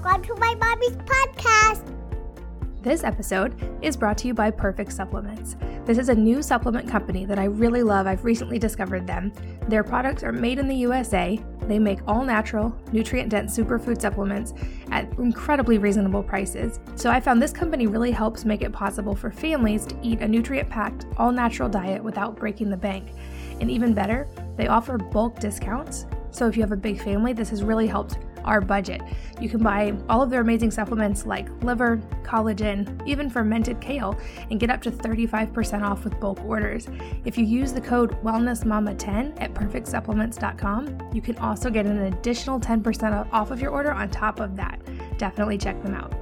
Welcome to my mommy's podcast. This episode is brought to you by Perfect Supplements. This is a new supplement company that I really love. I've recently discovered them. Their products are made in the USA. They make all natural, nutrient dense superfood supplements at incredibly reasonable prices. So I found this company really helps make it possible for families to eat a nutrient packed, all natural diet without breaking the bank. And even better, they offer bulk discounts. So if you have a big family, this has really helped our budget. You can buy all of their amazing supplements like liver, collagen, even fermented kale, and get up to 35% off with bulk orders. If you use the code WellnessMama10 at perfectsupplements.com, you can also get an additional 10% off of your order on top of that. Definitely check them out.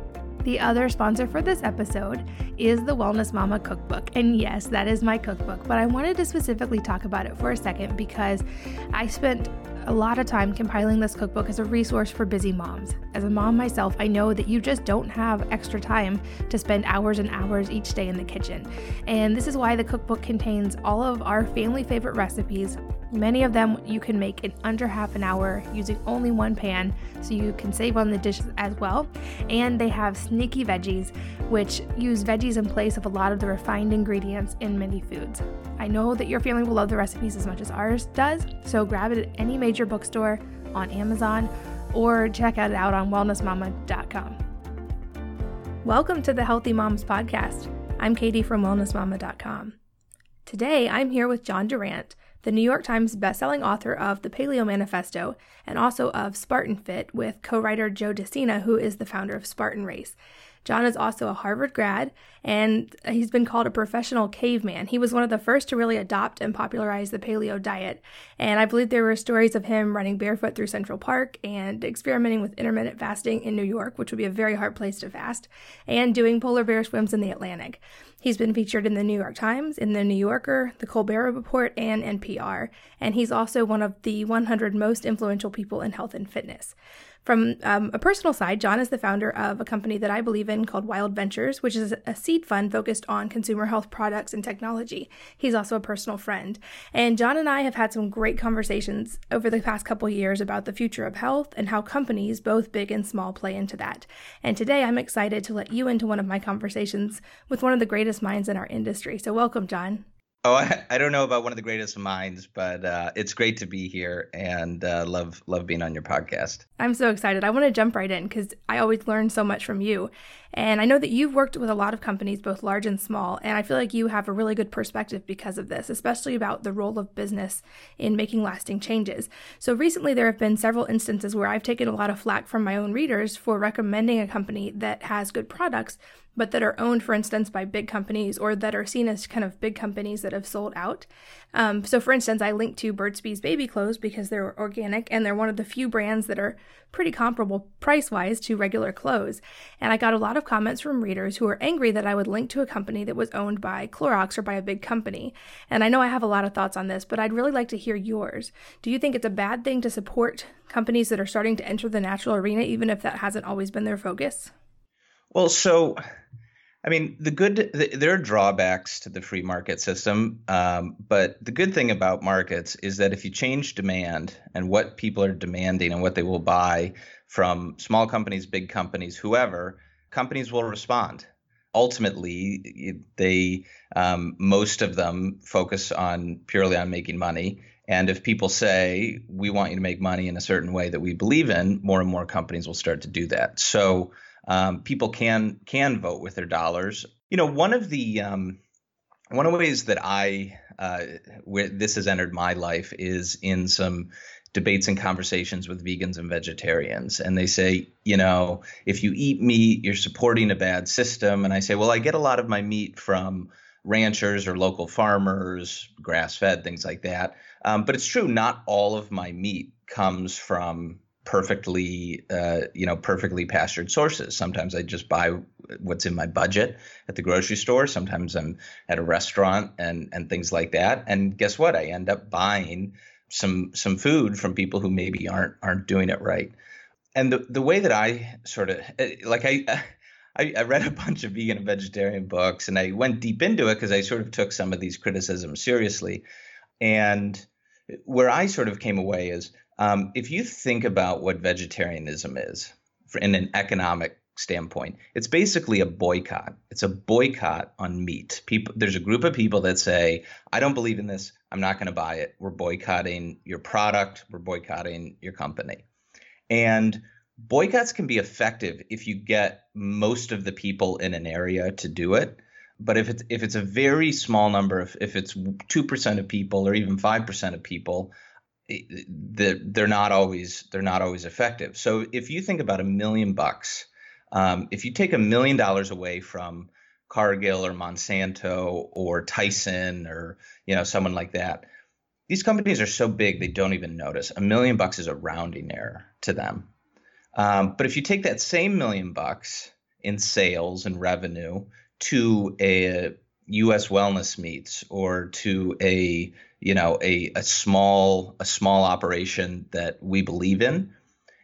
The other sponsor for this episode is the Wellness Mama Cookbook. And yes, that is my cookbook, but I wanted to specifically talk about it for a second because I spent a lot of time compiling this cookbook as a resource for busy moms. As a mom myself, I know that you just don't have extra time to spend hours and hours each day in the kitchen. And this is why the cookbook contains all of our family favorite recipes. Many of them you can make in under half an hour using only one pan, so you can save on the dishes as well. And they have sneaky veggies, which use veggies in place of a lot of the refined ingredients in many foods. I know that your family will love the recipes as much as ours does, so grab it at any major bookstore, on Amazon, or check it out on wellnessmama.com. Welcome to the Healthy Moms Podcast. I'm Katie from wellnessmama.com. Today, I'm here with John Durant, the New York Times bestselling author of The Paleo Manifesto and also of Spartan Fit with co-writer Joe De Sena, who is the founder of Spartan Race. John is also a Harvard grad, and he's been called a professional caveman. He was one of the first to really adopt and popularize the paleo diet. And I believe there were stories of him running barefoot through Central Park and experimenting with intermittent fasting in New York, which would be a very hard place to fast, and doing polar bear swims in the Atlantic. He's been featured in the New York Times, in the New Yorker, the Colbert Report, and NPR. And he's also one of the 100 most influential people in health and fitness. From um, a personal side, John is the founder of a company that I believe in called Wild Ventures, which is a seed fund focused on consumer health products and technology. He's also a personal friend. And John and I have had some great conversations over the past couple years about the future of health and how companies, both big and small, play into that. And today I'm excited to let you into one of my conversations with one of the greatest minds in our industry. So welcome, John. Oh, I, I, don't know about one of the greatest minds, but uh, it's great to be here and uh, love love being on your podcast. I'm so excited. I want to jump right in because I always learn so much from you, and I know that you've worked with a lot of companies, both large and small, and I feel like you have a really good perspective because of this, especially about the role of business in making lasting changes. So recently, there have been several instances where I've taken a lot of flack from my own readers for recommending a company that has good products but that are owned, for instance, by big companies or that are seen as kind of big companies that have sold out. Um, so, for instance, I linked to Burt's Bees baby clothes because they're organic and they're one of the few brands that are pretty comparable price wise to regular clothes. And I got a lot of comments from readers who were angry that I would link to a company that was owned by Clorox or by a big company. And I know I have a lot of thoughts on this, but I'd really like to hear yours. Do you think it's a bad thing to support companies that are starting to enter the natural arena, even if that hasn't always been their focus? Well, so I mean, the good the, there are drawbacks to the free market system, um, but the good thing about markets is that if you change demand and what people are demanding and what they will buy from small companies, big companies, whoever, companies will respond. Ultimately, they um, most of them focus on purely on making money. And if people say we want you to make money in a certain way that we believe in, more and more companies will start to do that. So um, people can can vote with their dollars. You know, one of the um, one of the ways that I uh, where this has entered my life is in some debates and conversations with vegans and vegetarians. And they say you know if you eat meat you're supporting a bad system. And i say well i get a lot of my meat from ranchers or local farmers grass fed things like that. Um, but it's true not all of my meat comes from perfectly uh, you know perfectly pastured sources. Sometimes i just buy what's in my budget at the grocery store. Sometimes i'm at a restaurant and and things like that. And guess what? I end up buying some some food from people who maybe aren't aren't doing it right. And the the way that i sort of eh, like i I, I read a bunch of vegan and vegetarian books and I went deep into it because I sort of took some of these criticisms seriously. And where I sort of came away is um, if you think about what vegetarianism is, in an economic standpoint. It's basically a boycott. It's a boycott on meat. People there's a group of people that say, I don't believe in this. I'm not going to buy it. We're boycotting your product, we're boycotting your company. And boycotts can be effective if you get most of the people in an area to do it. But if it's if it's a very small number, if, if it's two percent of people or even five percent of people, they're not always they're not always effective. So if you think about a million bucks um, if you take a million dollars away from Cargill or Monsanto or Tyson or you know someone like that, these companies are so big they don't even notice. A million bucks is a rounding error to them. Um, but if you take that same million bucks in sales and revenue to a U.S. Wellness Meats or to a you know a, a small a small operation that we believe in,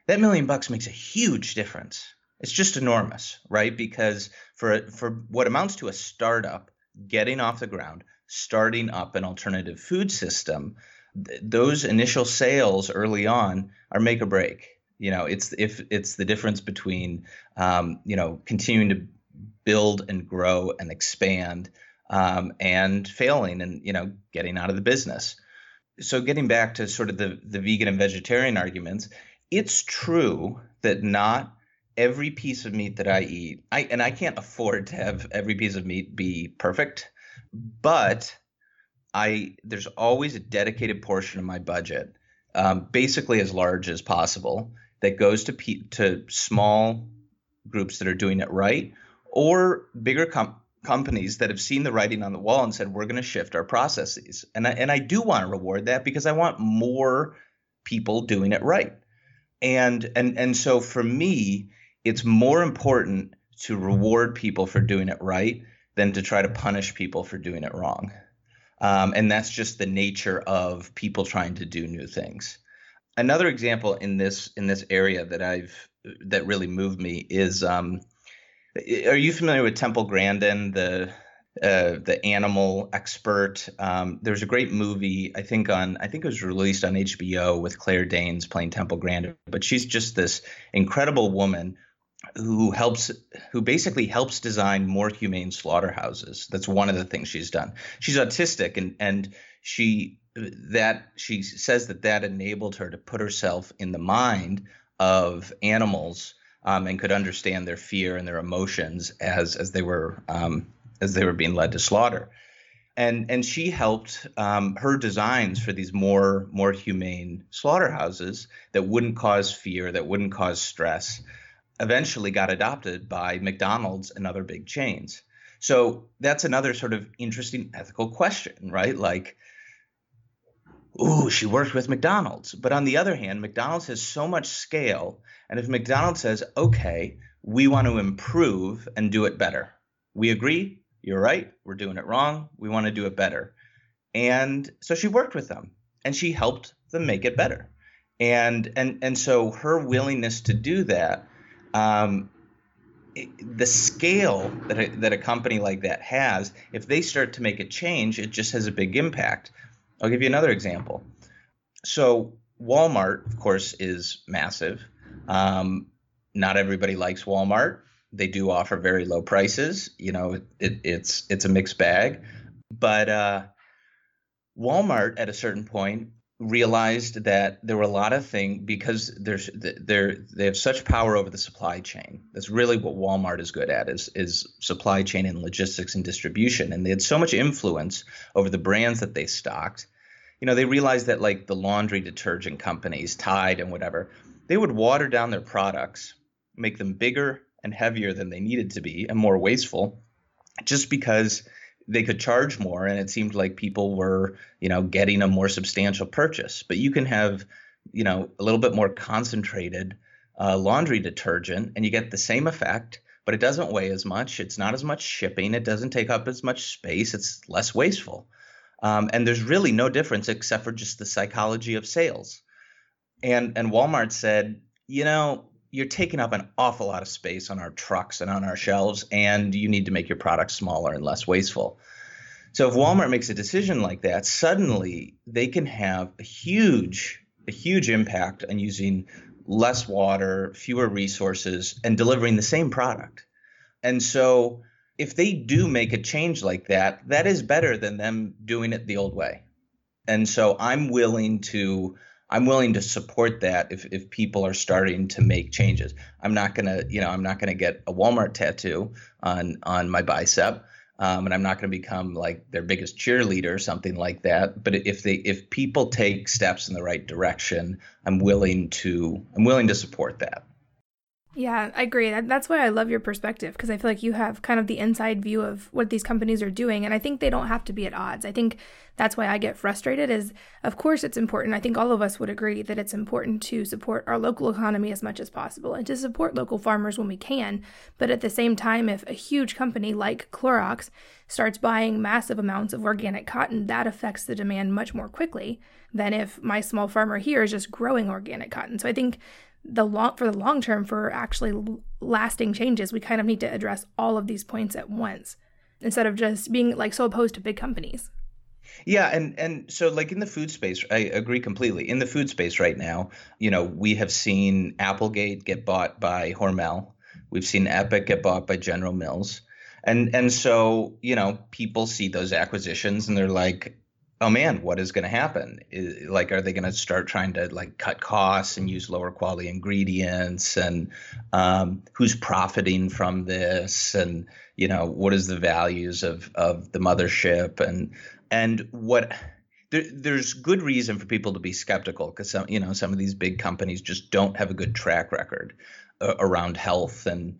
that million bucks makes a huge difference it's just enormous, right? Because for for what amounts to a startup getting off the ground, starting up an alternative food system, th- those initial sales early on are make or break. You know, it's if it's the difference between um, you know continuing to build and grow and expand um, and failing and you know getting out of the business. So getting back to sort of the the vegan and vegetarian arguments, it's true that not every piece of meat that I eat, I and I can't afford to have every piece of meat be perfect, but I there's always a dedicated portion of my budget, um, basically as large as possible, that goes to pe- to small groups that are doing it right, or bigger com- companies that have seen the writing on the wall and said we're going to shift our processes, and I, and I do want to reward that because I want more people doing it right, and and and so for me it's more important to reward people for doing it right than to try to punish people for doing it wrong. Um, and that's just the nature of people trying to do new things. Another example in this in this area that I've that really moved me is um, are you familiar with Temple Grandin, the uh, the animal expert? Um, there's a great movie I think on I think it was released on HBO with Claire Danes playing Temple Grandin, but she's just this incredible woman who helps who basically helps design more humane slaughterhouses that's one of the things she's done she's autistic and and she that she says that that enabled her to put herself in the mind of animals um, and could understand their fear and their emotions as as they were um, as they were being led to slaughter and and she helped um, her designs for these more more humane slaughterhouses that wouldn't cause fear that wouldn't cause stress eventually got adopted by McDonald's and other big chains. So that's another sort of interesting ethical question, right? Like, ooh, she worked with McDonald's. But on the other hand, McDonald's has so much scale. And if McDonald's says, okay, we want to improve and do it better, we agree, you're right, we're doing it wrong, we want to do it better. And so she worked with them and she helped them make it better. And and and so her willingness to do that um, the scale that a, that a company like that has, if they start to make a change, it just has a big impact. I'll give you another example. So Walmart, of course, is massive. Um, not everybody likes Walmart. They do offer very low prices. You know, it, it's it's a mixed bag. But uh, Walmart, at a certain point, realized that there were a lot of things because there's they're they have such power over the supply chain. That's really what Walmart is good at is is supply chain and logistics and distribution. And they had so much influence over the brands that they stocked. You know, they realized that like the laundry detergent companies, Tide and whatever, they would water down their products, make them bigger and heavier than they needed to be and more wasteful just because they could charge more and it seemed like people were you know getting a more substantial purchase. But you can have you know a little bit more concentrated uh, laundry detergent and you get the same effect but it doesn't weigh as much it's not as much shipping it doesn't take up as much space it's less wasteful um, and there's really no difference except for just the psychology of sales and and walmart said you know you're taking up an awful lot of space on our trucks and on our shelves, and you need to make your product smaller and less wasteful. So if Walmart makes a decision like that, suddenly they can have a huge, a huge impact on using less water, fewer resources, and delivering the same product. And so if they do make a change like that, that is better than them doing it the old way. And so I'm willing to I'm willing to support that if, if people are starting to make changes. I'm not gonna, you know, I'm not gonna get a Walmart tattoo on on my bicep, um, and I'm not gonna become like their biggest cheerleader or something like that. But if they if people take steps in the right direction, I'm willing to I'm willing to support that. Yeah, I agree. That's why I love your perspective because I feel like you have kind of the inside view of what these companies are doing and I think they don't have to be at odds. I think that's why I get frustrated is of course it's important. I think all of us would agree that it's important to support our local economy as much as possible and to support local farmers when we can. But at the same time if a huge company like Clorox starts buying massive amounts of organic cotton, that affects the demand much more quickly than if my small farmer here is just growing organic cotton. So I think the long for the long term for actually lasting changes we kind of need to address all of these points at once instead of just being like so opposed to big companies. Yeah and and so like in the food space i agree completely. In the food space right now you know we have seen applegate get bought by hormel. We've seen epic get bought by general mills. And and so you know people see those acquisitions and they're like oh man, what is going to happen? Is, like, are they going to start trying to like cut costs and use lower quality ingredients? And um, who's profiting from this? And you know, what is the values of of the mothership? And and what there, there's good reason for people to be skeptical because some you know some of these big companies just don't have a good track record uh, around health and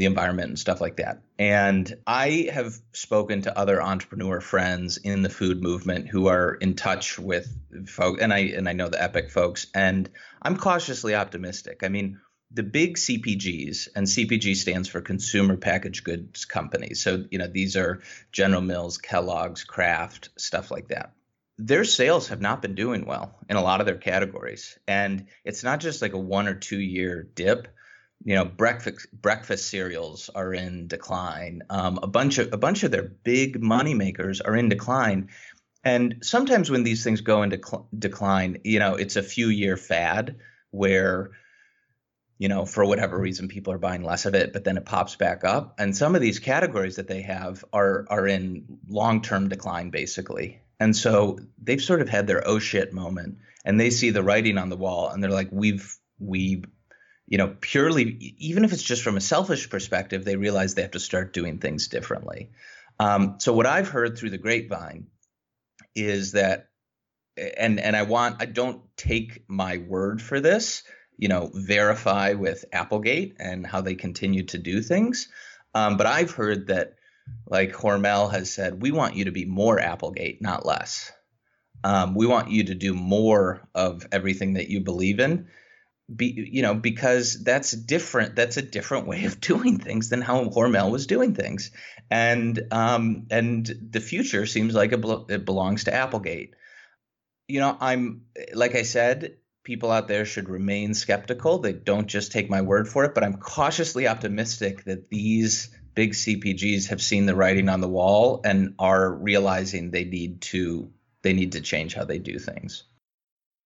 the environment and stuff like that. And I have spoken to other entrepreneur friends in the food movement who are in touch with folks, and I and I know the Epic folks, and I'm cautiously optimistic. I mean, the big CPGs, and CPG stands for consumer packaged goods companies. So you know these are General Mills, Kellogg's, Kraft, stuff like that. Their sales have not been doing well in a lot of their categories, and it's not just like a one or two year dip you know breakfast breakfast cereals are in decline. Um, a bunch of a bunch of their big money makers are in decline. And sometimes when these things go into cl- decline you know it's a few year fad where you know for whatever reason people are buying less of it but then it pops back up. And some of these categories that they have are are in long term decline basically. And so they've sort of had their oh shit moment and they see the writing on the wall and they're like we've we you know, purely, even if it's just from a selfish perspective, they realize they have to start doing things differently. Um, so what I've heard through the grapevine is that, and and I want I don't take my word for this. You know, verify with Applegate and how they continue to do things. Um, but I've heard that, like Hormel has said, we want you to be more Applegate, not less. Um, we want you to do more of everything that you believe in be you know because that's different that's a different way of doing things than how Hormel was doing things. And um and the future seems like it, it belongs to Applegate. You know I'm like I said people out there should remain skeptical. They don't just take my word for it but I'm cautiously optimistic that these big CPGs have seen the writing on the wall and are realizing they need to they need to change how they do things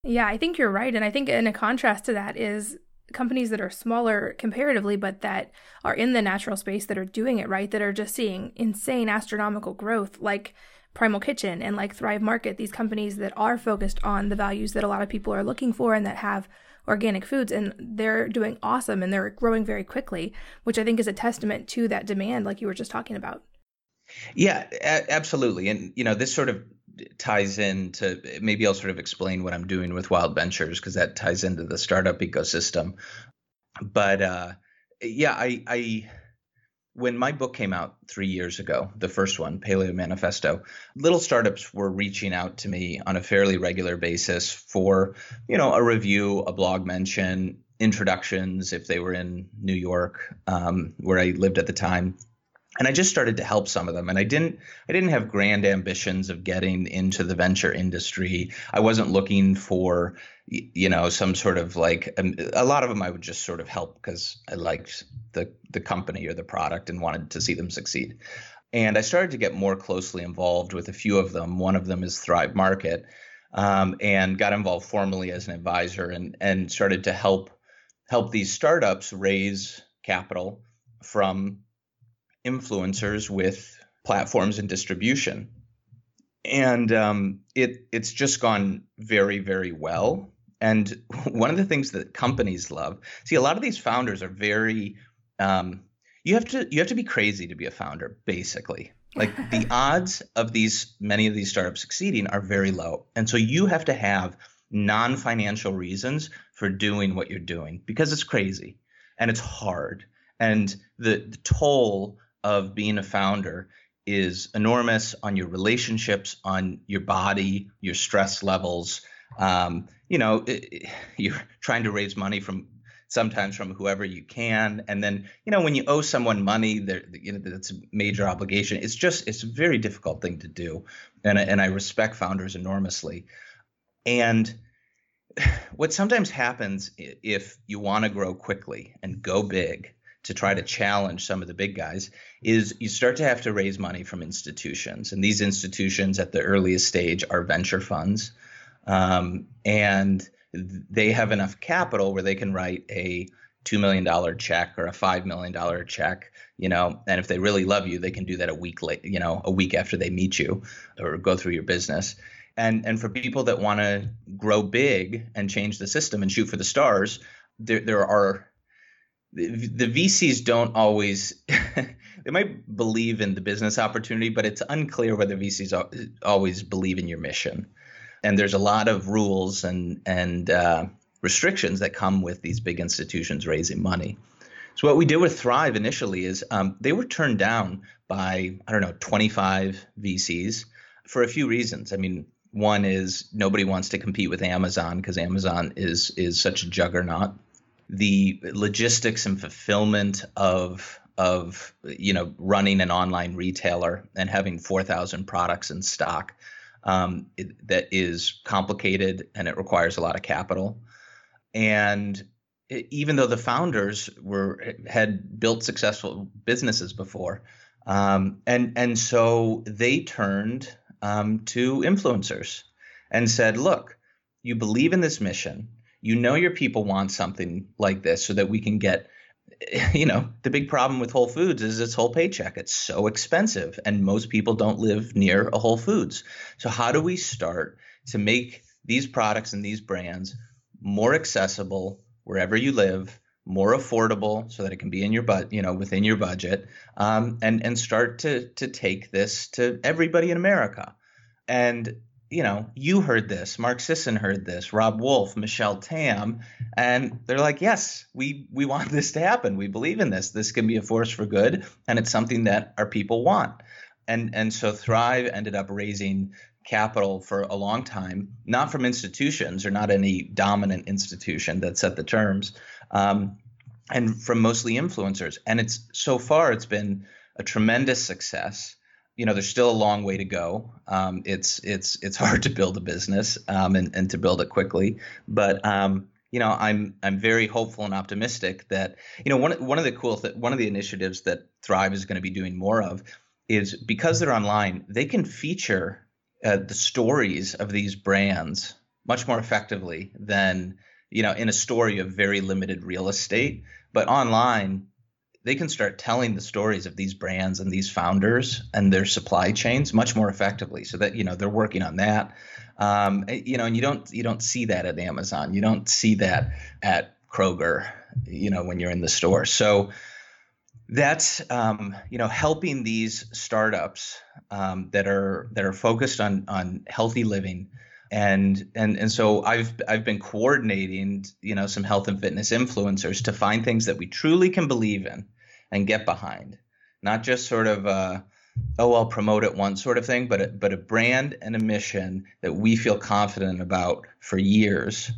yeah, I think you're right. And I think in a contrast to that is companies that are smaller comparatively, but that are in the natural space that are doing it right, that are just seeing insane astronomical growth, like Primal Kitchen and like Thrive Market, these companies that are focused on the values that a lot of people are looking for and that have organic foods and they're doing awesome and they're growing very quickly, which I think is a testament to that demand like you were just talking about. Yeah, a- absolutely. And you know, this sort of ties into maybe I'll sort of explain what I'm doing with Wild Ventures because that ties into the startup ecosystem. But uh, yeah, I, I when my book came out three years ago, the first one, Paleo Manifesto, little startups were reaching out to me on a fairly regular basis for, you know, a review, a blog mention, introductions if they were in New York, um, where I lived at the time, and I just started to help some of them. And I didn't I didn't have grand ambitions of getting into the venture industry. I wasn't looking for you know some sort of like um, a lot of them I would just sort of help because I liked the the company or the product and wanted to see them succeed. And I started to get more closely involved with a few of them. One of them is Thrive Market, um, and got involved formally as an advisor and and started to help help these startups raise capital from influencers with platforms and distribution. And um, it it's just gone very very well. And one of the things that companies love, see, a lot of these founders are very um, you have to you have to be crazy to be a founder basically like the odds of these many of these startups succeeding are very low and so you have to have non-financial reasons for doing what you're doing because it's crazy and it's hard and the, the toll of being a founder is enormous on your relationships on your body your stress levels. Um, you know it, you're trying to raise money from sometimes from whoever you can. And then you know when you owe someone money you know that's a major obligation. It's just it's a very difficult thing to do. And and I respect founders enormously. And what sometimes happens if you want to grow quickly and go big to try to challenge some of the big guys is you start to have to raise money from institutions and these institutions at the earliest stage are venture funds um, and they have enough capital where they can write a $2 million check or a $5 million check, you know, and if they really love you, they can do that a week late, you know, a week after they meet you or go through your business. And, and for people that want to grow big and change the system and shoot for the stars, there, there are the, VCs don't always they might believe in the business opportunity, but it's unclear whether VCs always believe in your mission and there's a lot of rules and and uh, restrictions that come with these big institutions raising money. So what we did with Thrive initially is um, they were turned down by I don't know 25 VCs for a few reasons. I mean, one is nobody wants to compete with Amazon because Amazon is is such a juggernaut. The logistics and fulfillment of of you know running an online retailer and having 4,000 products in stock um, it, that is complicated and it requires a lot of capital. And it, even though the founders were had built successful businesses before, um, and and so they turned um, to influencers and said, "Look, you believe in this mission. You know your people want something like this, so that we can get you know, the big problem with Whole Foods is its whole paycheck. It's so expensive, and most people don't live near a Whole Foods. So, how do we start to make these products and these brands more accessible wherever you live, more affordable, so that it can be in your but you know within your budget, um, and and start to to take this to everybody in America. And you know, you heard this, Mark Sisson heard this, Robb Wolf, Michelle Tam, and they're like, yes, we we want this to happen. We believe in this. This can be a force for good, and it's something that our people want. And and so Thrive ended up raising capital for a long time, not from institutions or not any dominant institution that set the terms, um, and from mostly influencers. And it's so far it's been a tremendous success you know, there's still a long way to go. Um, it's it's it's hard to build a business um, and and to build it quickly, but um, you know, I'm I'm very hopeful and optimistic that you know one one of the cool th- one of the initiatives that Thrive is going to be doing more of is because they're online, they can feature uh, the stories of these brands much more effectively than you know in a story of very limited real estate. But online, they can start telling the stories of these brands and these founders and their supply chains much more effectively. So that you know they're working on that. Um, eh, you know and you don't you don't see that at amazon. You don't see that at kroger you know when you're in the store. So that's um, you know helping these startups um, that are that are focused on on healthy living. And and and so I've I've been coordinating you know some health and fitness influencers to find things that we truly can believe in and get behind, not just sort of a, oh I'll promote it once sort of thing, but a, but a brand and a mission that we feel confident about for years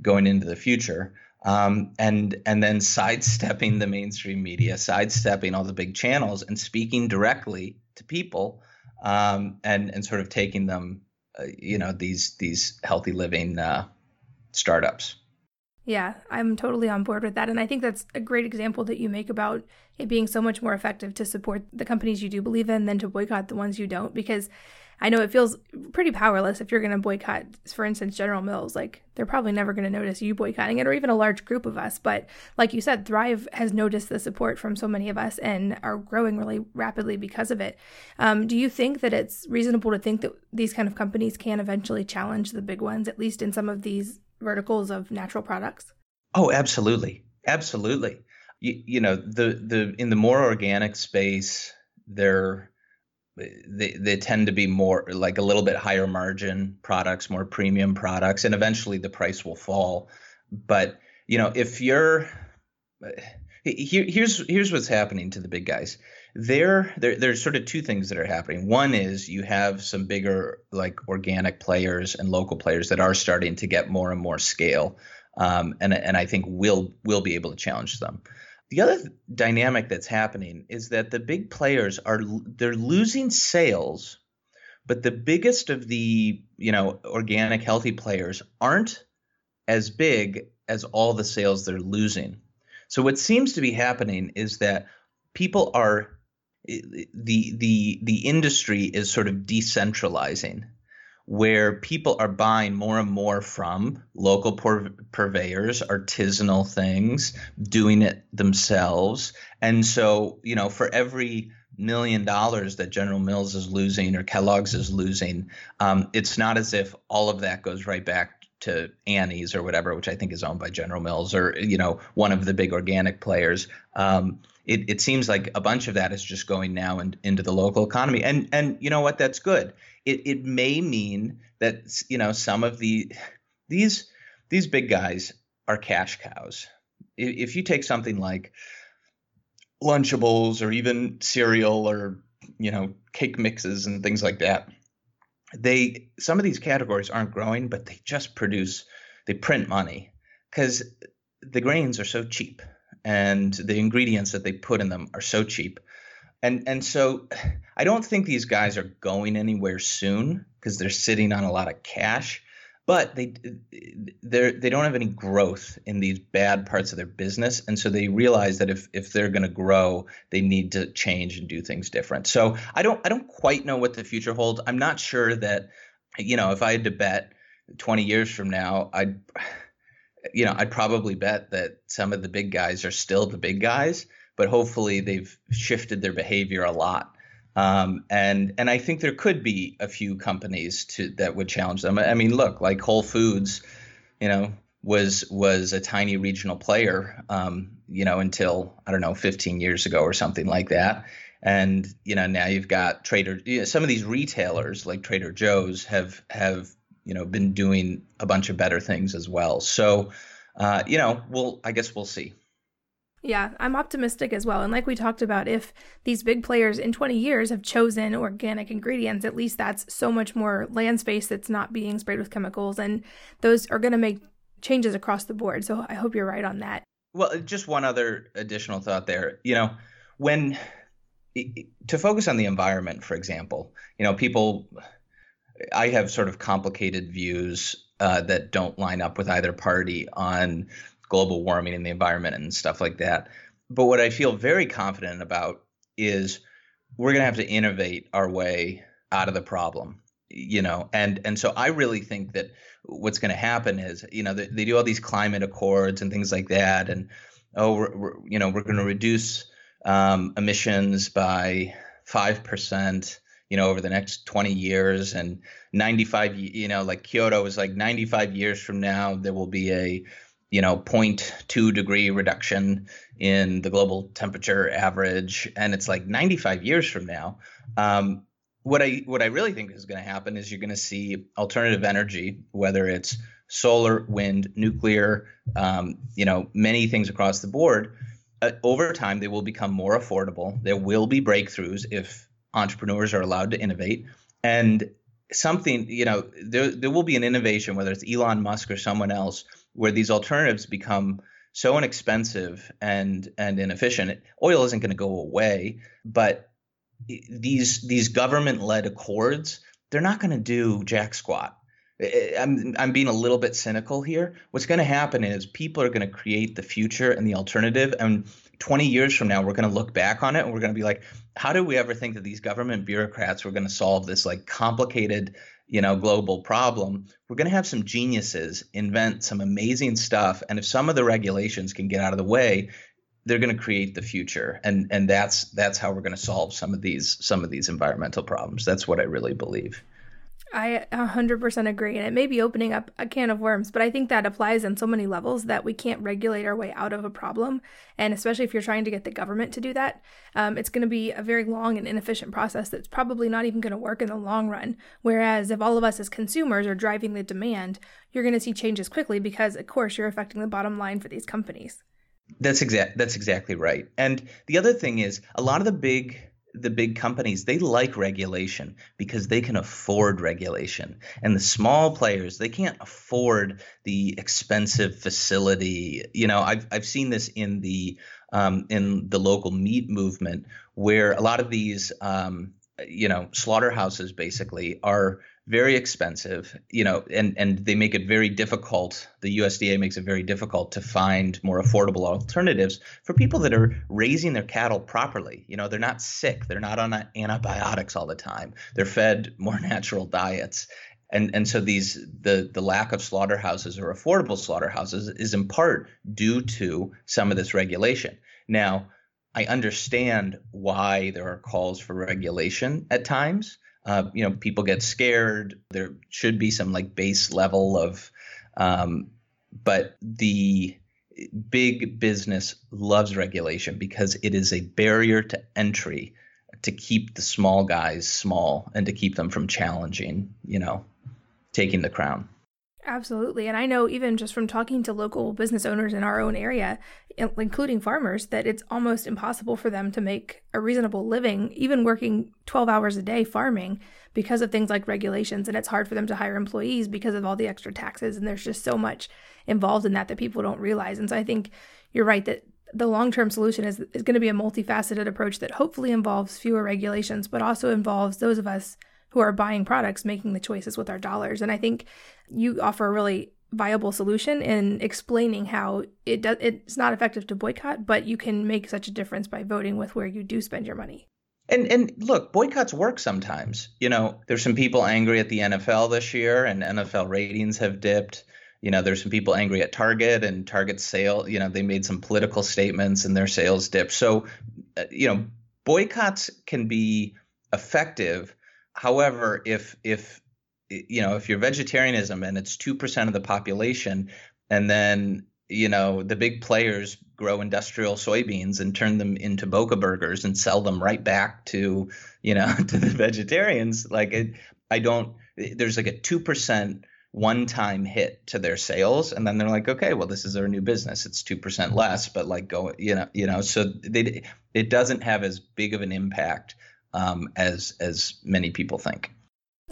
going into the future. Um, and and then sidestepping the mainstream media, sidestepping all the big channels, and speaking directly to people, um, and and sort of taking them, uh, you know, these these healthy living uh, startups. Yeah, I'm totally on board with that. And I think that's a great example that you make about it being so much more effective to support the companies you do believe in than to boycott the ones you don't. Because I know it feels pretty powerless if you're going to boycott, for instance, General Mills. Like they're probably never going to notice you boycotting it, or even a large group of us. But like you said, Thrive has noticed the support from so many of us and are growing really rapidly because of it. Um, do you think that it's reasonable to think that these kind of companies can eventually challenge the big ones, at least in some of these verticals of natural products? Oh, absolutely, absolutely. You, you know, the the in the more organic space, they're they they tend to be more like a little bit higher margin products, more premium products, and eventually the price will fall. But you know, if you're here, here's here's what's happening to the big guys. There, there, there's sort of two things that are happening. One is you have some bigger, like organic players and local players that are starting to get more and more scale, um, and and I think we'll we'll be able to challenge them. The other dynamic that's happening is that the big players are they're losing sales, but the biggest of the you know organic healthy players aren't as big as all the sales they're losing. So what seems to be happening is that people are the the the industry is sort of decentralizing where people are buying more and more from local pur- purveyors, artisanal things, doing it themselves. And so, you know, for every million dollars that General Mills is losing or Kellogg's is losing, um, it's not as if all of that goes right back to Annie's or whatever, which I think is owned by General Mills or, you know, one of the big organic players. Um, it, it seems like a bunch of that is just going now in, into the local economy. And, and you know what? That's good it, it may mean that you know some of the these these big guys are cash cows. If you take something like Lunchables or even cereal or you know cake mixes and things like that, they some of these categories aren't growing, but they just produce they print money because the grains are so cheap and the ingredients that they put in them are so cheap and and so I don't think these guys are going anywhere soon because they're sitting on a lot of cash, but they they they don't have any growth in these bad parts of their business, and so they realize that if if they're going to grow, they need to change and do things different. So I don't I don't quite know what the future holds. I'm not sure that you know if I had to bet 20 years from now, I'd you know I'd probably bet that some of the big guys are still the big guys but hopefully they've shifted their behavior a lot. Um, and and I think there could be a few companies to that would challenge them. I mean, look, like Whole Foods, you know, was was a tiny regional player, um, you know, until I don't know, 15 years ago or something like that. And you know, now you've got Trader. You know, some of these retailers like Trader Joe's have have you know been doing a bunch of better things as well. So, uh, you know, we'll I guess we'll see. Yeah, I'm optimistic as well. And like we talked about, if these big players in 20 years have chosen organic ingredients, at least that's so much more land space that's not being sprayed with chemicals. And those are going to make changes across the board. So I hope you're right on that. Well, just one other additional thought there. You know, when to focus on the environment, for example, you know, people, I have sort of complicated views uh, that don't line up with either party on global warming and the environment and stuff like that. But what I feel very confident about is we're going to have to innovate our way out of the problem you know and and so i really think that what's going to happen is you know they, they, do all these climate accords and things like that and oh we're, we're you know we're going to reduce um, emissions by 5% you know over the next 20 years and 95 you know like kyoto is like 95 years from now there will be a you know 0.2 degree reduction in the global temperature average. And it's like 95 years from now. Um, what i what i really think is going to happen is you're going to see alternative energy whether it's solar wind nuclear um, you know many things across the board. Uh, over time they will become more affordable. There will be breakthroughs if entrepreneurs are allowed to innovate and something you know there, there will be an innovation whether it's elon musk or someone else where these alternatives become so inexpensive and and inefficient. Oil isn't going to go away, but these these government led accords they're not going to do jack squat. I'm I'm being a little bit cynical here. What's going to happen is people are going to create the future and the alternative, and 20 years from now, we're going to look back on it and we're going to be like, how did we ever think that these government bureaucrats were going to solve this like complicated, you know, global problem? We're going to have some geniuses invent some amazing stuff. And if some of the regulations can get out of the way, they're going to create the future and and that's that's how we're going to solve some of these some of these environmental problems that's what i really believe I 100% agree. And it may be opening up a can of worms, but I think that applies on so many levels that we can't regulate our way out of a problem. And especially if you're trying to get the government to do that, um, it's going to be a very long and inefficient process that's probably not even going to work in the long run. Whereas if all of us as consumers are driving the demand, you're going to see changes quickly because, of course, you're affecting the bottom line for these companies. That's exact. That's exactly right. And the other thing is, a lot of the big the big companies they like regulation because they can afford regulation. And the small players they can't afford the expensive facility. You know i've i've seen this in the um, in the local meat movement where a lot of these um, you know slaughterhouses basically are very expensive, you know, and and they make it very difficult. The USDA makes it very difficult to find more affordable alternatives for people that are raising their cattle properly. You know, they're not sick, they're not on antibiotics all the time. They're fed more natural diets. And and so these the the lack of slaughterhouses or affordable slaughterhouses is in part due to some of this regulation. Now, I understand why there are calls for regulation at times uh, you know, people get scared. There should be some like base level of, um, but the big business loves regulation because it is a barrier to entry to keep the small guys small and to keep them from challenging, you know, taking the crown. Absolutely. And I know even just from talking to local business owners in our own area, including farmers, that it's almost impossible for them to make a reasonable living, even working 12 hours a day farming because of things like regulations. And it's hard for them to hire employees because of all the extra taxes. And there's just so much involved in that that people don't realize. And so I think you're right that the long term solution is, is going to be a multifaceted approach that hopefully involves fewer regulations, but also involves those of us who are buying products making the choices with our dollars. And I think you offer a really viable solution in explaining how it does it's not effective to boycott, but you can make such a difference by voting with where you do spend your money. And and look, boycotts work sometimes. You know, there's some people angry at the NFL this year and NFL ratings have dipped. You know, there's some people angry at Target and Target's sale, you know, they made some political statements and their sales dipped. So, uh, you know, boycotts can be effective However, if if you know if you're vegetarianism and it's two percent of the population, and then you know the big players grow industrial soybeans and turn them into boca burgers and sell them right back to you know to the vegetarians, like it, I don't. There's like a two percent one-time hit to their sales and then they're like okay well this is our new business it's 2% less but like go you know you know so they it doesn't have as big of an impact um, as as many people think.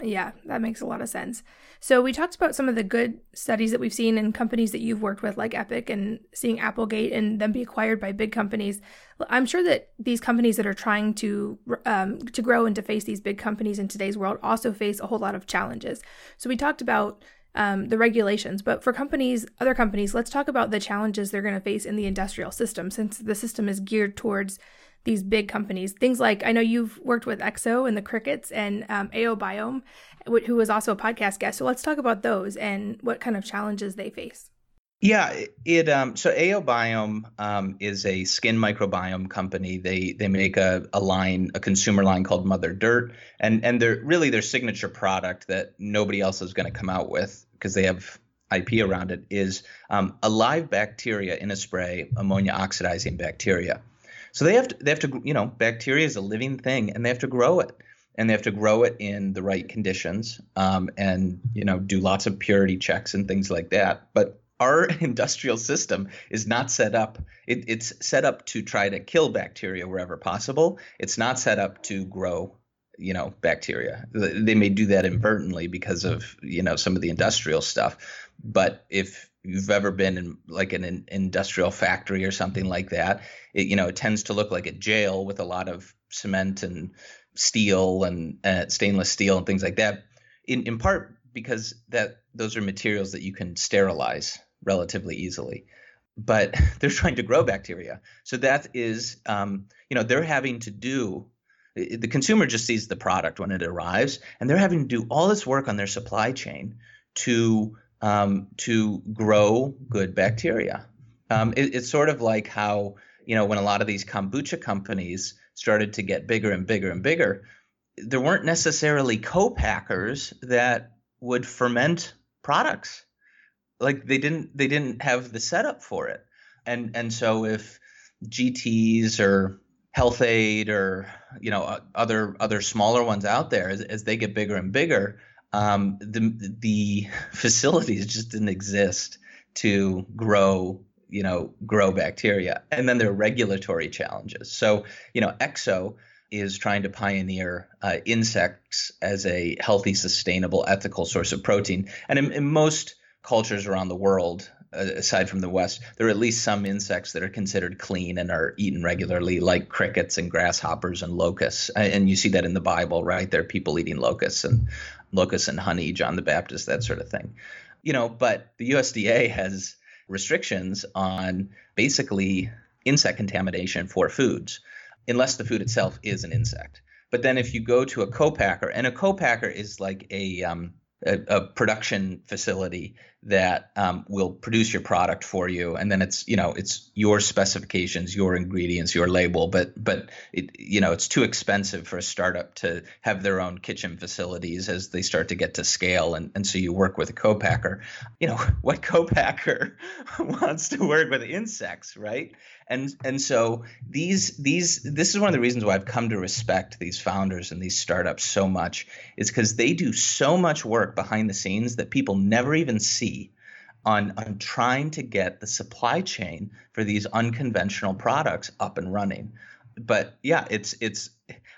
Yeah, that makes a lot of sense. So we talked about some of the good studies that we've seen in companies that you've worked with, like Epic, and seeing Applegate and them be acquired by big companies. I'm sure that these companies that are trying to um, to grow and to face these big companies in today's world also face a whole lot of challenges. So we talked about um, the regulations, but for companies, other companies, let's talk about the challenges they're going to face in the industrial system, since the system is geared towards these big companies. Things like I know you've worked with Exo and the Crickets and um, AOBiome, who was also a podcast guest. So let's talk about those and what kind of challenges they face. Yeah, it um, so AOBiome um, is a skin microbiome company. They they make a, a line, a consumer line called Mother Dirt, and and they're really their signature product that nobody else is going to come out with because they have IP around it is um, a live bacteria in a spray, ammonia oxidizing bacteria. So they have to they have to you know bacteria is a living thing and they have to grow it and they have to grow it in the right conditions um, and you know do lots of purity checks and things like that. But our industrial system is not set up it, it's set up to try to kill bacteria wherever possible it's not set up to grow you know bacteria they may do that inadvertently because of you know some of the industrial stuff but if you've ever been in like an industrial factory or something like that, it you know it tends to look like a jail with a lot of cement and steel and uh, stainless steel and things like that. In in part because that those are materials that you can sterilize relatively easily. but they're trying to grow bacteria. So that is, um, you know, they're having to do. The consumer just sees the product when it arrives, and they're having to do all this work on their supply chain to um, to grow good bacteria. Um, it, it's sort of like how you know when a lot of these kombucha companies started to get bigger and bigger and bigger, there weren't necessarily co-packers that would ferment products like they didn't they didn't have the setup for it and and so if gts or Health-Ade or you know other other smaller ones out there as, as they get bigger and bigger um, the the facilities just didn't exist to grow you know grow bacteria. And then there are regulatory challenges. So you know exo is trying to pioneer uh, insects as a healthy sustainable ethical source of protein. And in, in most cultures around the world, aside from the West, there are at least some insects that are considered clean and are eaten regularly, like crickets and grasshoppers and locusts. And you see that in the Bible, right? There are people eating locusts and locusts and honey, John the Baptist, that sort of thing. You know, but the USDA has restrictions on basically insect contamination for foods, unless the food itself is an insect. But then if you go to a co-packer, and a co-packer is like a um, a, a production facility that um, will produce your product for you. And then it's you know it's your specifications your ingredients your label. But but it, you know it's too expensive for a startup to have their own kitchen facilities as they start to get to scale. And, and so you work with a co-packer. You know what co-packer wants to work with insects right? And and so these these this is one of the reasons why I've come to respect these founders and these startups so much. Is because they do so much work behind the scenes that people never even see on on trying to get the supply chain for these unconventional products up and running. But yeah, it's it's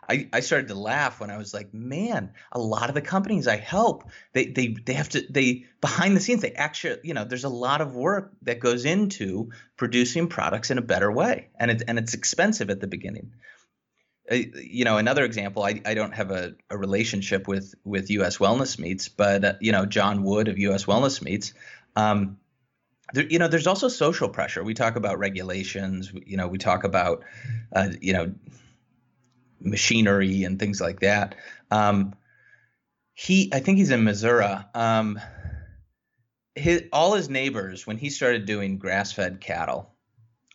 I, I started to laugh when I was like, man, a lot of the companies I help, they they they have to they behind the scenes they actually you know there's a lot of work that goes into producing products in a better way, and it's and it's expensive at the beginning. Uh, you know, another example, I, I don't have a, a relationship with with U.S. Wellness Meats, but uh, you know, John Wood of U.S. Wellness Meats. Um, there, you know, there's also social pressure. We talk about regulations. You know, we talk about, uh, you know, machinery and things like that. Um, he, I think he's in Missouri. Um, his, all his neighbors, when he started doing grass-fed cattle,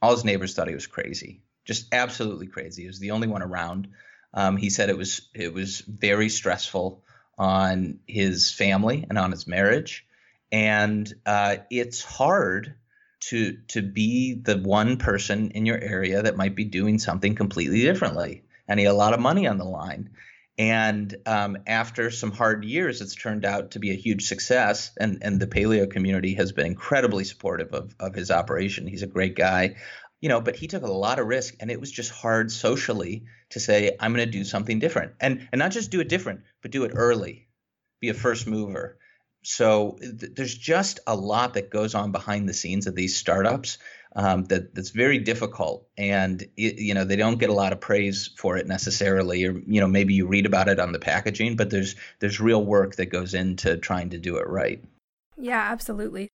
all his neighbors thought he was crazy, just absolutely crazy. He was the only one around. Um, he said it was it was very stressful on his family and on his marriage, and uh, it's hard to to be the one person in your area that might be doing something completely differently and he had a lot of money on the line. And um, after some hard years, it's turned out to be a huge success. And, and the paleo community has been incredibly supportive of, of his operation. He's a great guy, you know, but he took a lot of risk and it was just hard socially to say, I'm going to do something different. And, and not just do it different, but do it early, be a first mover. So th- there's just a lot that goes on behind the scenes of these startups um, that that's very difficult, and it, you know they don't get a lot of praise for it necessarily, or you know maybe you read about it on the packaging, but there's there's real work that goes into trying to do it right. Yeah, absolutely.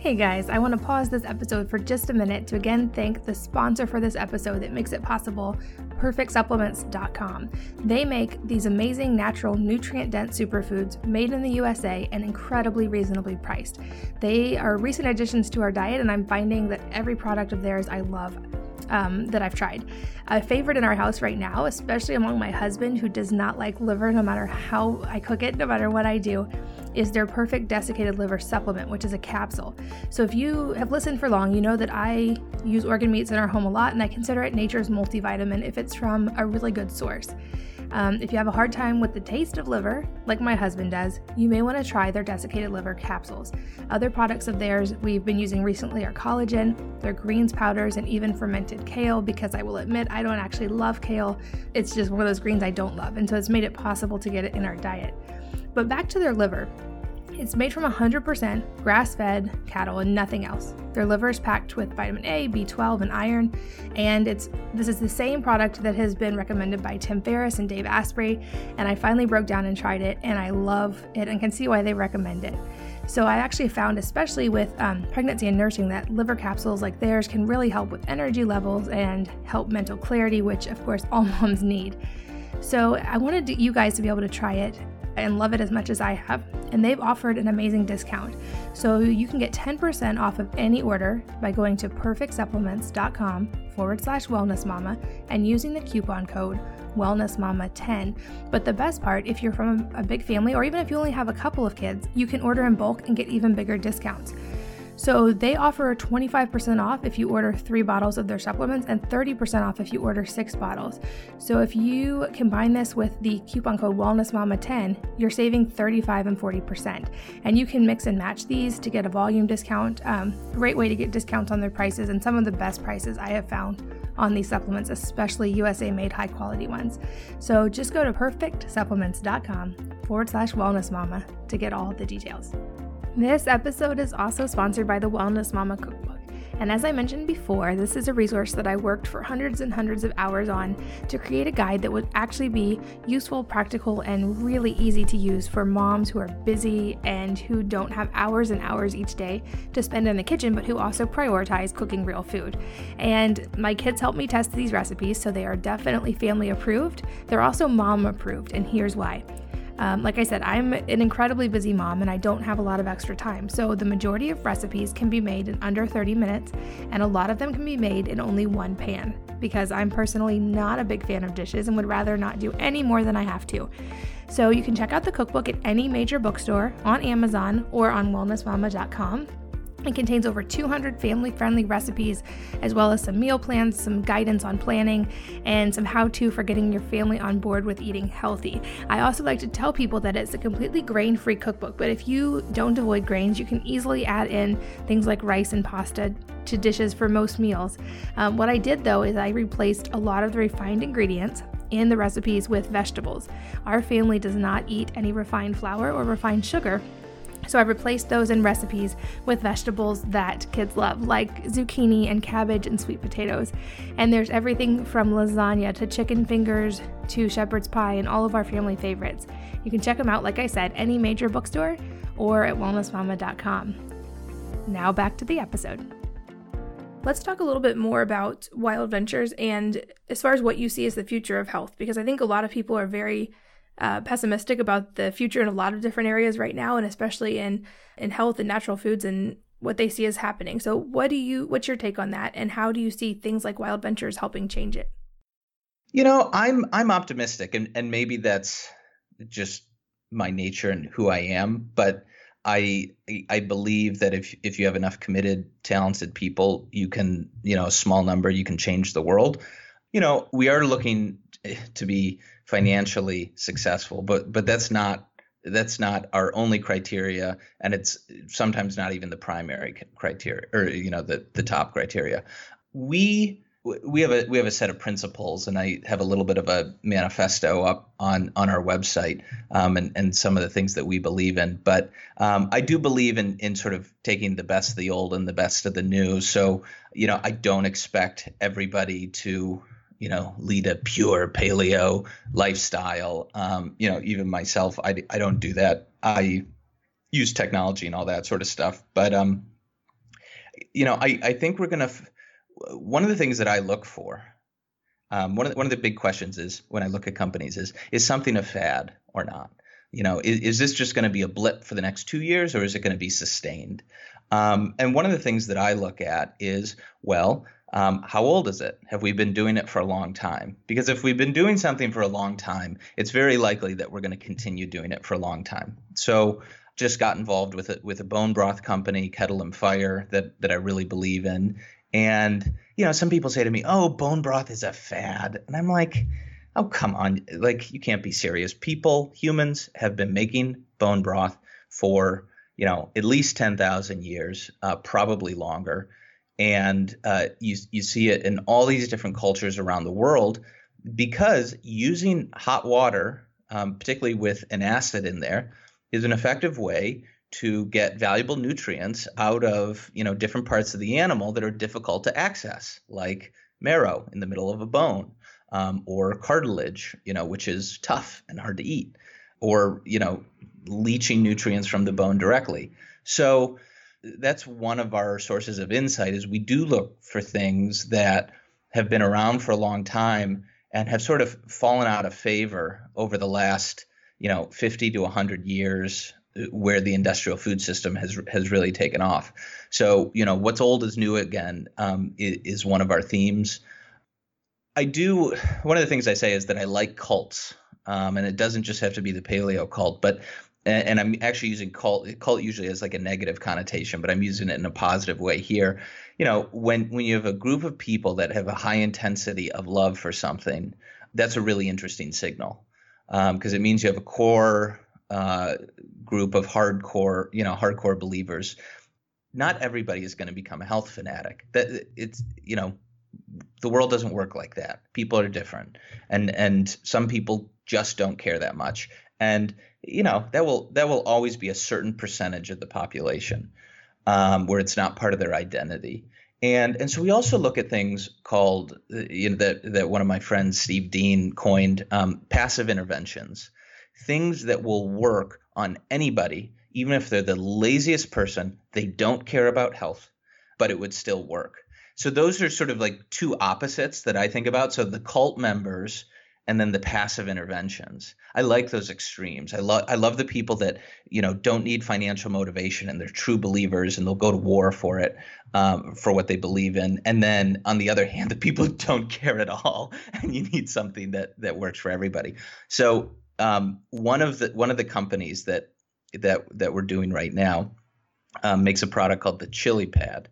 Hey guys, I want to pause this episode for just a minute to again thank the sponsor for this episode that makes it possible, perfectsupplements.com. They make these amazing natural nutrient dense superfoods made in the USA and incredibly reasonably priced. They are recent additions to our diet, and I'm finding that every product of theirs I love um, that I've tried. A favorite in our house right now, especially among my husband who does not like liver no matter how I cook it, no matter what I do, is their perfect desiccated liver supplement, which is a capsule. So if you have listened for long, you know that I use organ meats in our home a lot and I consider it nature's multivitamin if it's from a really good source. Um, if you have a hard time with the taste of liver, like my husband does, you may want to try their desiccated liver capsules. Other products of theirs we've been using recently are collagen, their greens powders, and even fermented kale because I will admit I don't actually love kale. It's just one of those greens I don't love, and so it's made it possible to get it in our diet. But back to their liver. It's made from 100% grass fed cattle and nothing else. Their liver is packed with vitamin A, B12, and iron, and it's this is the same product that has been recommended by Tim Ferriss and Dave Asprey. And I finally broke down and tried it, and I love it and can see why they recommend it. So I actually found, especially with um, pregnancy and nursing, that liver capsules like theirs can really help with energy levels and help mental clarity, which of course all moms need. So I wanted you guys to be able to try it and love it as much as I have. And they've offered an amazing discount. So you can get 10% off of any order by going to perfectsupplements.com forward slash wellness mama and using the coupon code wellnessmama10. But the best part, if you're from a big family or even if you only have a couple of kids, you can order in bulk and get even bigger discounts. So they offer 25% off if you order three bottles of their supplements and 30% off if you order six bottles. So if you combine this with the coupon code WellnessMama10, you're saving 35 and 40%. And you can mix and match these to get a volume discount. Um, great way to get discounts on their prices and some of the best prices I have found on these supplements, especially USA made high quality ones. So just go to perfectsupplements.com forward slash wellness mama to get all the details. This episode is also sponsored by the Wellness Mama Cookbook. And as I mentioned before, this is a resource that I worked for hundreds and hundreds of hours on to create a guide that would actually be useful, practical, and really easy to use for moms who are busy and who don't have hours and hours each day to spend in the kitchen, but who also prioritize cooking real food. And my kids helped me test these recipes, so they are definitely family approved. They're also mom approved, and here's why. Um, like I said, I'm an incredibly busy mom and I don't have a lot of extra time. So the majority of recipes can be made in under 30 minutes, and a lot of them can be made in only one pan because I'm personally not a big fan of dishes and would rather not do any more than I have to. So you can check out the cookbook at any major bookstore, on Amazon, or on wellnessmama.com. It contains over 200 family friendly recipes, as well as some meal plans, some guidance on planning, and some how to for getting your family on board with eating healthy. I also like to tell people that it's a completely grain free cookbook, but if you don't avoid grains, you can easily add in things like rice and pasta to dishes for most meals. Um, what I did though is I replaced a lot of the refined ingredients in the recipes with vegetables. Our family does not eat any refined flour or refined sugar. So I've replaced those in recipes with vegetables that kids love, like zucchini and cabbage and sweet potatoes. And there's everything from lasagna to chicken fingers to shepherd's pie and all of our family favorites. You can check them out, like I said, any major bookstore or at wellnessmama.com. Now back to the episode. Let's talk a little bit more about Wild Ventures and as far as what you see as the future of health, because I think a lot of people are very uh, pessimistic about the future in a lot of different areas right now, and especially in in health and natural foods and what they see is happening. So, what do you? What's your take on that, and how do you see things like Wild Ventures helping change it? You know, I'm I'm optimistic, and and maybe that's just my nature and who I am, but. I I believe that if if you have enough committed, talented people, you can you know a small number you can change the world. You know we are looking to be financially successful, but but that's not that's not our only criteria, and it's sometimes not even the primary criteria or you know the the top criteria. We we have a we have a set of principles, and I have a little bit of a manifesto up on on our website, um, and and some of the things that we believe in. But um, I do believe in in sort of taking the best of the old and the best of the new. So you know, I don't expect everybody to you know, lead a pure paleo lifestyle. Um, you know, even myself, I, I don't do that. I use technology and all that sort of stuff. But, um, you know, I, I think we're going to, f- one of the things that I look for, um, one of the, one of the big questions is when I look at companies is, is something a fad or not? You know, is, is this just going to be a blip for the next two years or is it going to be sustained? Um, and one of the things that I look at is, well, um, how old is it? Have we been doing it for a long time? Because if we've been doing something for a long time, it's very likely that we're going to continue doing it for a long time. So, just got involved with it with a bone broth company, Kettle and Fire, that that I really believe in. And you know, some people say to me, "Oh, bone broth is a fad," and I'm like, "Oh, come on! Like, you can't be serious. People, humans, have been making bone broth for you know at least ten thousand years, uh, probably longer." And uh, you you see it in all these different cultures around the world because using hot water, um, particularly with an acid in there, is an effective way to get valuable nutrients out of you know different parts of the animal that are difficult to access, like marrow in the middle of a bone, um, or cartilage, you know, which is tough and hard to eat, or you know, leaching nutrients from the bone directly. So that's one of our sources of insight is we do look for things that have been around for a long time and have sort of fallen out of favor over the last you know 50 to 100 years where the industrial food system has has really taken off. So you know what's old is new again um, is, one of our themes. I do one of the things I say is that I like cults, um, and it doesn't just have to be the paleo cult, but and, and, I'm actually using cult. Cult usually has like a negative connotation, but I'm using it in a positive way here. You know, when when you have a group of people that have a high intensity of love for something, that's a really interesting signal because um, it means you have a core uh, group of hardcore, you know, hardcore believers. Not everybody is going to become a health fanatic. That it's you know, the world doesn't work like that. People are different, and and some people just don't care that much. And you know that will that will always be a certain percentage of the population um, where it's not part of their identity. And and so we also look at things called you know that that one of my friends Steve Dean coined um, passive interventions, things that will work on anybody, even if they're the laziest person, they don't care about health, but it would still work. So those are sort of like two opposites that I think about. So the cult members and then the passive interventions. I like those extremes. I love I love the people that you know don't need financial motivation and they're true believers and they'll go to war for it um, for what they believe in. And then on the other hand, the people don't care at all and you need something that that works for everybody. So um, one of the one of the companies that that that we're doing right now um, makes a product called the Chili Pad,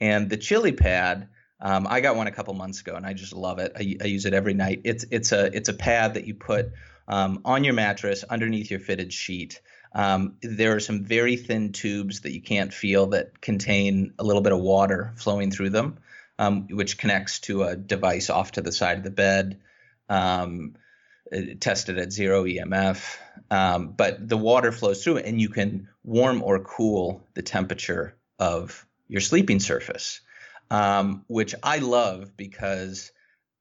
and the Chili Pad um, I got one a couple months ago, and I just love it. I, I, use it every night. It's it's a it's a pad that you put um, on your mattress underneath your fitted sheet. Um, there are some very thin tubes that you can't feel that contain a little bit of water flowing through them, um, which connects to a device off to the side of the bed. Um, tested at zero EMF, um, but the water flows through, and you can warm or cool the temperature of your sleeping surface um, which I love because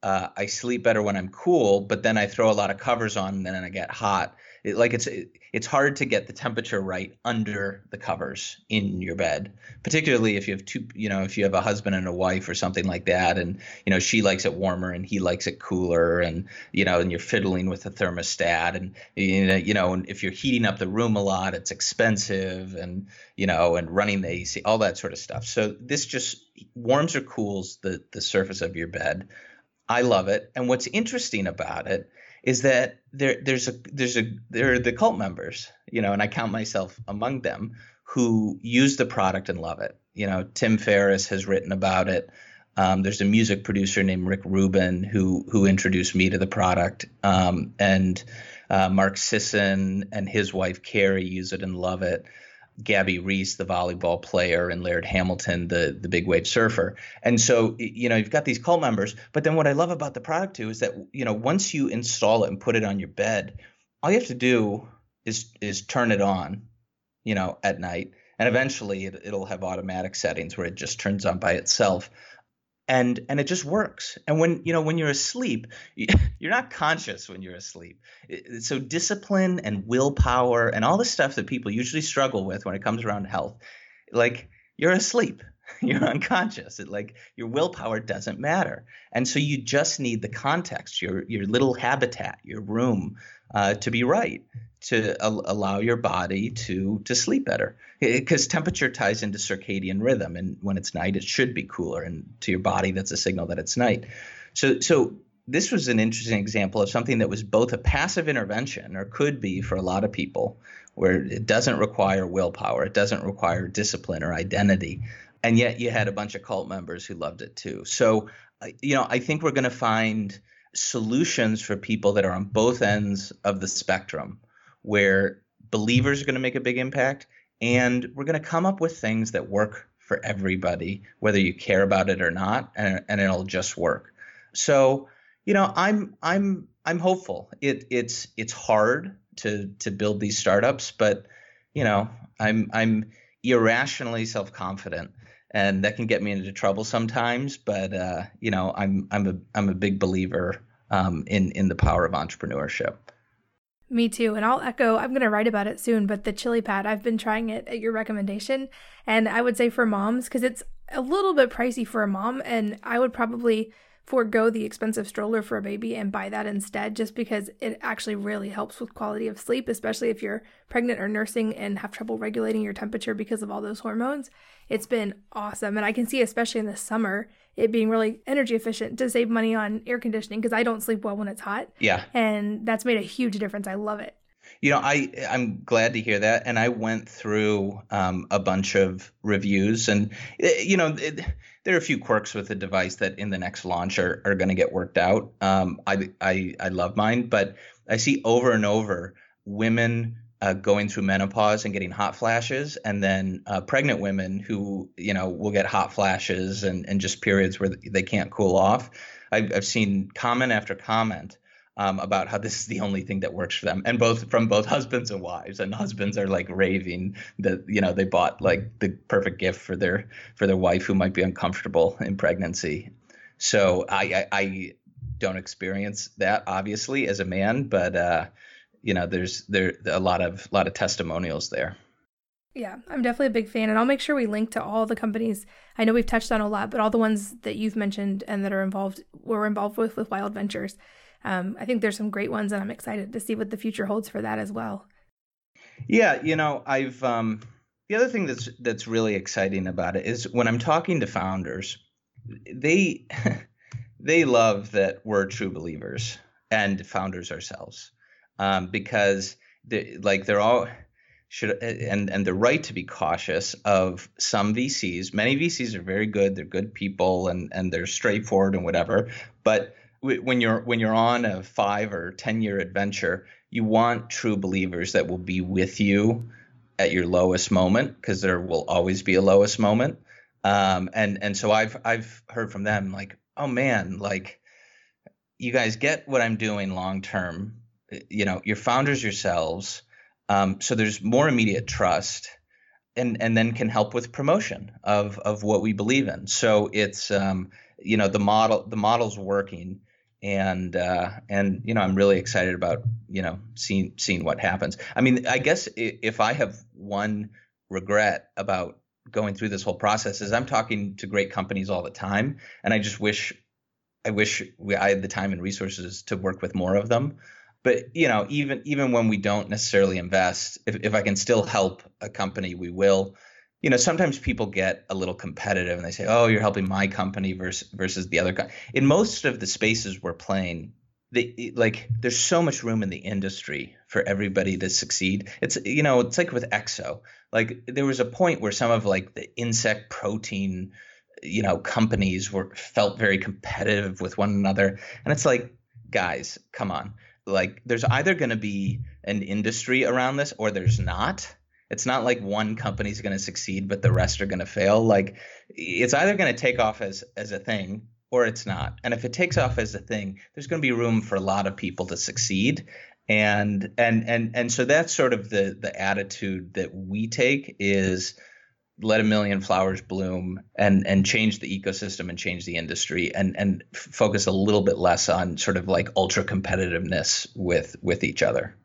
uh, I sleep better when I'm cool, but then I throw a lot of covers on and then I get hot. It, like it's it, it's hard to get the temperature right under the covers in your bed, particularly if you have two, you know, if you have a husband and a wife or something like that, and you know she likes it warmer and he likes it cooler, and you know, and you're fiddling with the thermostat, and you know, you know, and if you're heating up the room a lot, it's expensive, and you know, and running the AC, all that sort of stuff. So this just warms or cools the the surface of your bed. I love it. And what's interesting about it is that there there's a there's a there are the cult members, you know, and I count myself among them who use the product and love it. You know, Tim Ferriss has written about it. Um, there's a music producer named Rick Rubin who who introduced me to the product, um, and uh, Mark Sisson and his wife Carrie use it and love it. Gabby Reece, the volleyball player, and Laird Hamilton, the the big wave surfer. And so, you know, you've got these cult members. But then what I love about the product too is that, you know, once you install it and put it on your bed, all you have to do is is turn it on, you know, at night. And eventually it, it'll have automatic settings where it just turns on by itself and and it just works. And when you know when you're asleep you're not conscious when you're asleep. So discipline and willpower and all the stuff that people usually struggle with when it comes around health like you're asleep. You're unconscious. It like your willpower doesn't matter. And so you just need the context your your little habitat your room uh, to be right to al- allow your body to to sleep better. Because temperature ties into circadian rhythm and when it's night it should be cooler and to your body that's a signal that it's night. So so this was an interesting example of something that was both a passive intervention or could be for a lot of people where it doesn't require willpower it doesn't require discipline or identity and yet you had a bunch of cult members who loved it too. So uh, you know i think we're going to find solutions for people that are on both ends of the spectrum where believers are going to make a big impact and we're going to come up with things that work for everybody whether you care about it or not and, and it'll just work. So you know i'm i'm i'm hopeful. It it's it's hard to to build these startups but you know, I'm I'm irrationally self-confident and that can get me into trouble sometimes. But uh, you know, I'm I'm a I'm a big believer um, in in the power of entrepreneurship. Me too. And I'll echo, I'm going to write about it soon, but the chili pad, I've been trying it at your recommendation. And I would say for moms, because it's a little bit pricey for a mom, and I would probably forego the expensive stroller for a baby and buy that instead just because it actually really helps with quality of sleep especially if you're pregnant or nursing and have trouble regulating your temperature because of all those hormones it's been awesome. And i can see especially in the summer it being really energy efficient to save money on air conditioning because i don't sleep well when it's hot. Yeah. And that's made a huge difference. I love it. You know, I I'm glad to hear that, and I went through um, a bunch of reviews, and eh, you know, it, there are a few quirks with the device that in the next launch are, are going to get worked out. Um, I, I I love mine, but I see over and over women uh, going through menopause and getting hot flashes, and then uh, pregnant women who you know will get hot flashes and and just periods where they can't cool off. I've, I've seen comment after comment um, about how this is the only thing that works for them, and both from both husbands and wives. And husbands are like raving that you know they bought like the perfect gift for their for their wife who might be uncomfortable in pregnancy. So I I, I don't experience that obviously as a man, but uh, you know there's there a lot of a lot of testimonials there. Yeah, I'm definitely a big fan, and I'll make sure we link to all the companies. I know we've touched on a lot, but all the ones that you've mentioned and that are involved, we're involved with with Wild Ventures um, I think there's some great ones, and I'm excited to see what the future holds for that as well. Yeah, you know, I've um, the other thing that's that's really exciting about it is when I'm talking to founders, they they love that we're true believers and founders ourselves um, because they, like they're all should and and the right to be cautious of some VCs. Many VCs are very good; they're good people and and they're straightforward and whatever, but when you're when you're on a five or ten year adventure, you want true believers that will be with you at your lowest moment because there will always be a lowest moment. Um, and and so I've I've heard from them like, oh man, like you guys get what I'm doing long term. You know, you're founders yourselves, um, so there's more immediate trust, and and then can help with promotion of of what we believe in. So it's um, you know the model the model's working and uh, and you know I'm really excited about you know seeing seeing what happens. I mean, I guess if I have one regret about going through this whole process is I'm talking to great companies all the time, and I just wish I wish we, I had the time and resources to work with more of them. But you know, even even when we don't necessarily invest, if, if I can still help a company, we will you know, sometimes people get a little competitive and they say, "Oh, you're helping my company versus versus the other." Co-. In most of the spaces we're playing, they, like there's so much room in the industry for everybody to succeed. It's you know, it's like with Exo. Like there was a point where some of like the insect protein, you know, companies were felt very competitive with one another, and it's like, guys, come on. Like there's either going to be an industry around this or there's not it's not like one company's going to succeed, but the rest are going to fail. Like it's either going to take off as as a thing or it's not. And if it takes off as a thing, there's going to be room for a lot of people to succeed. And and and and so that's sort of the the attitude that we take is let a million flowers bloom and and change the ecosystem and change the industry and and focus a little bit less on sort of like ultra competitiveness with with each other.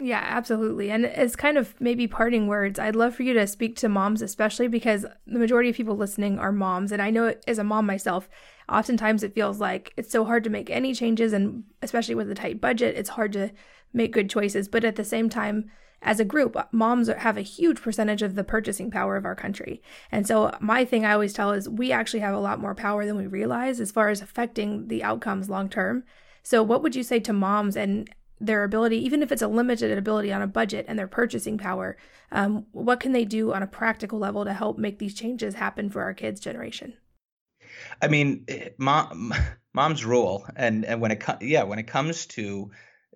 Yeah, absolutely. And as kind of maybe parting words, I'd love for you to speak to moms, especially because the majority of people listening are moms. And I know as a mom myself, oftentimes it feels like it's so hard to make any changes. And especially with a tight budget, it's hard to make good choices. But at the same time, as a group, moms have a huge percentage of the purchasing power of our country. And so, my thing I always tell is we actually have a lot more power than we realize as far as affecting the outcomes long term. So, what would you say to moms and their ability, even if it's a limited ability on a budget and their purchasing power, um, what can they do on a practical level to help make these changes happen for our kids' generation? I mean, mom, mom's rule, and and when it yeah, when it comes to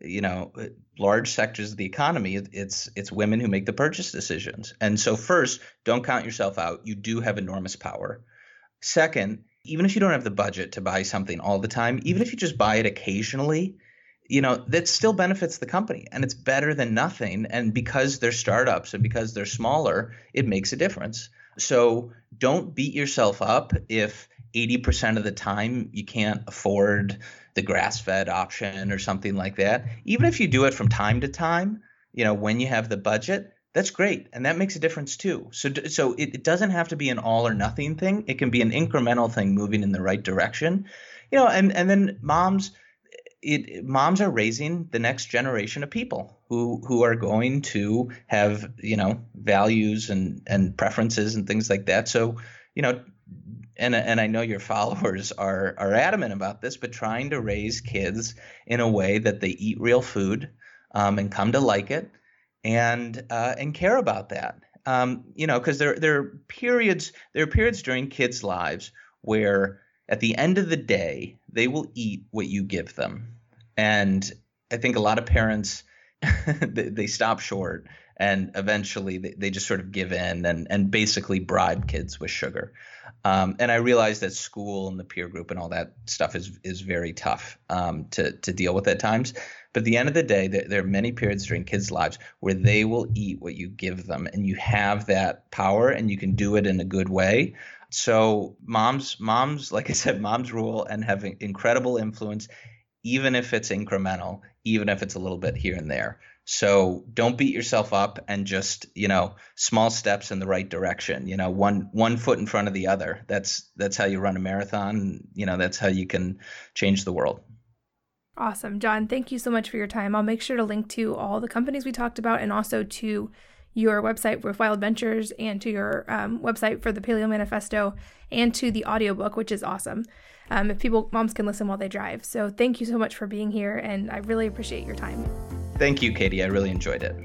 you know large sectors of the economy, it's it's women who make the purchase decisions. And so first, don't count yourself out. You do have enormous power. Second, even if you don't have the budget to buy something all the time, even if you just buy it occasionally, you know that still benefits the company and it's better than nothing and because they're startups and because they're smaller it makes a difference so don't beat yourself up if 80% of the time you can't afford the grass-fed option or something like that. Even if you do it from time to time you know when you have the budget that's great. And that makes a difference too. So so it, it doesn't have to be an all or nothing thing. It can be an incremental thing moving in the right direction. You know and and then moms it, moms are raising the next generation of people who who are going to have you know values and and preferences and things like that. So you know, and and I know your followers are are adamant about this, but trying to raise kids in a way that they eat real food um, and come to like it and uh, and care about that. Um, you know, because there there are periods there are periods during kids' lives where at the end of the day, they will eat what you give them. And I think a lot of parents they, they stop short and eventually they, they just sort of give in and, and basically bribe kids with sugar. Um, and I realize that school and the peer group and all that stuff is is very tough um, to to deal with at times. But at the end of the day, there, there, are many periods during kids' lives where they will eat what you give them, and you have that power, and you can do it in a good way. So moms, moms, like I said, moms rule and have incredible influence, even if it's incremental, even if it's a little bit here and there. So don't beat yourself up and just, you know, small steps in the right direction. You know, one one foot in front of the other. That's that's how you run a marathon. You know, that's how you can change the world. Awesome. John, thank you so much for your time. I'll make sure to link to all the companies we talked about and also to your website with Wild Ventures and to your um, website for the Paleo Manifesto and to the audiobook, which is awesome. Um, if people, moms can listen while they drive. So thank you so much for being here, and I really appreciate your time. Thank you, Katie. I really enjoyed it.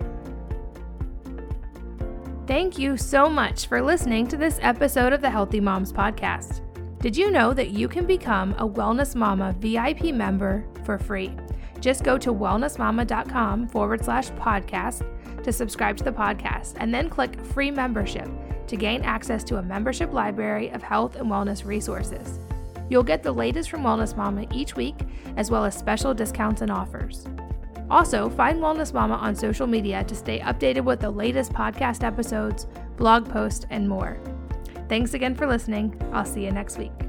Thank you so much for listening to this episode of the Healthy Moms Podcast. Did you know that you can become a Wellness Mama VIP member for free? Just go to wellnessmama.com forward slash podcast to subscribe to the podcast and then click free membership to gain access to a membership library of health and wellness resources. You'll get the latest from Wellness Mama each week, as well as special discounts and offers. Also, find Wellness Mama on social media to stay updated with the latest podcast episodes, blog posts, and more. Thanks again for listening. I'll see you next week.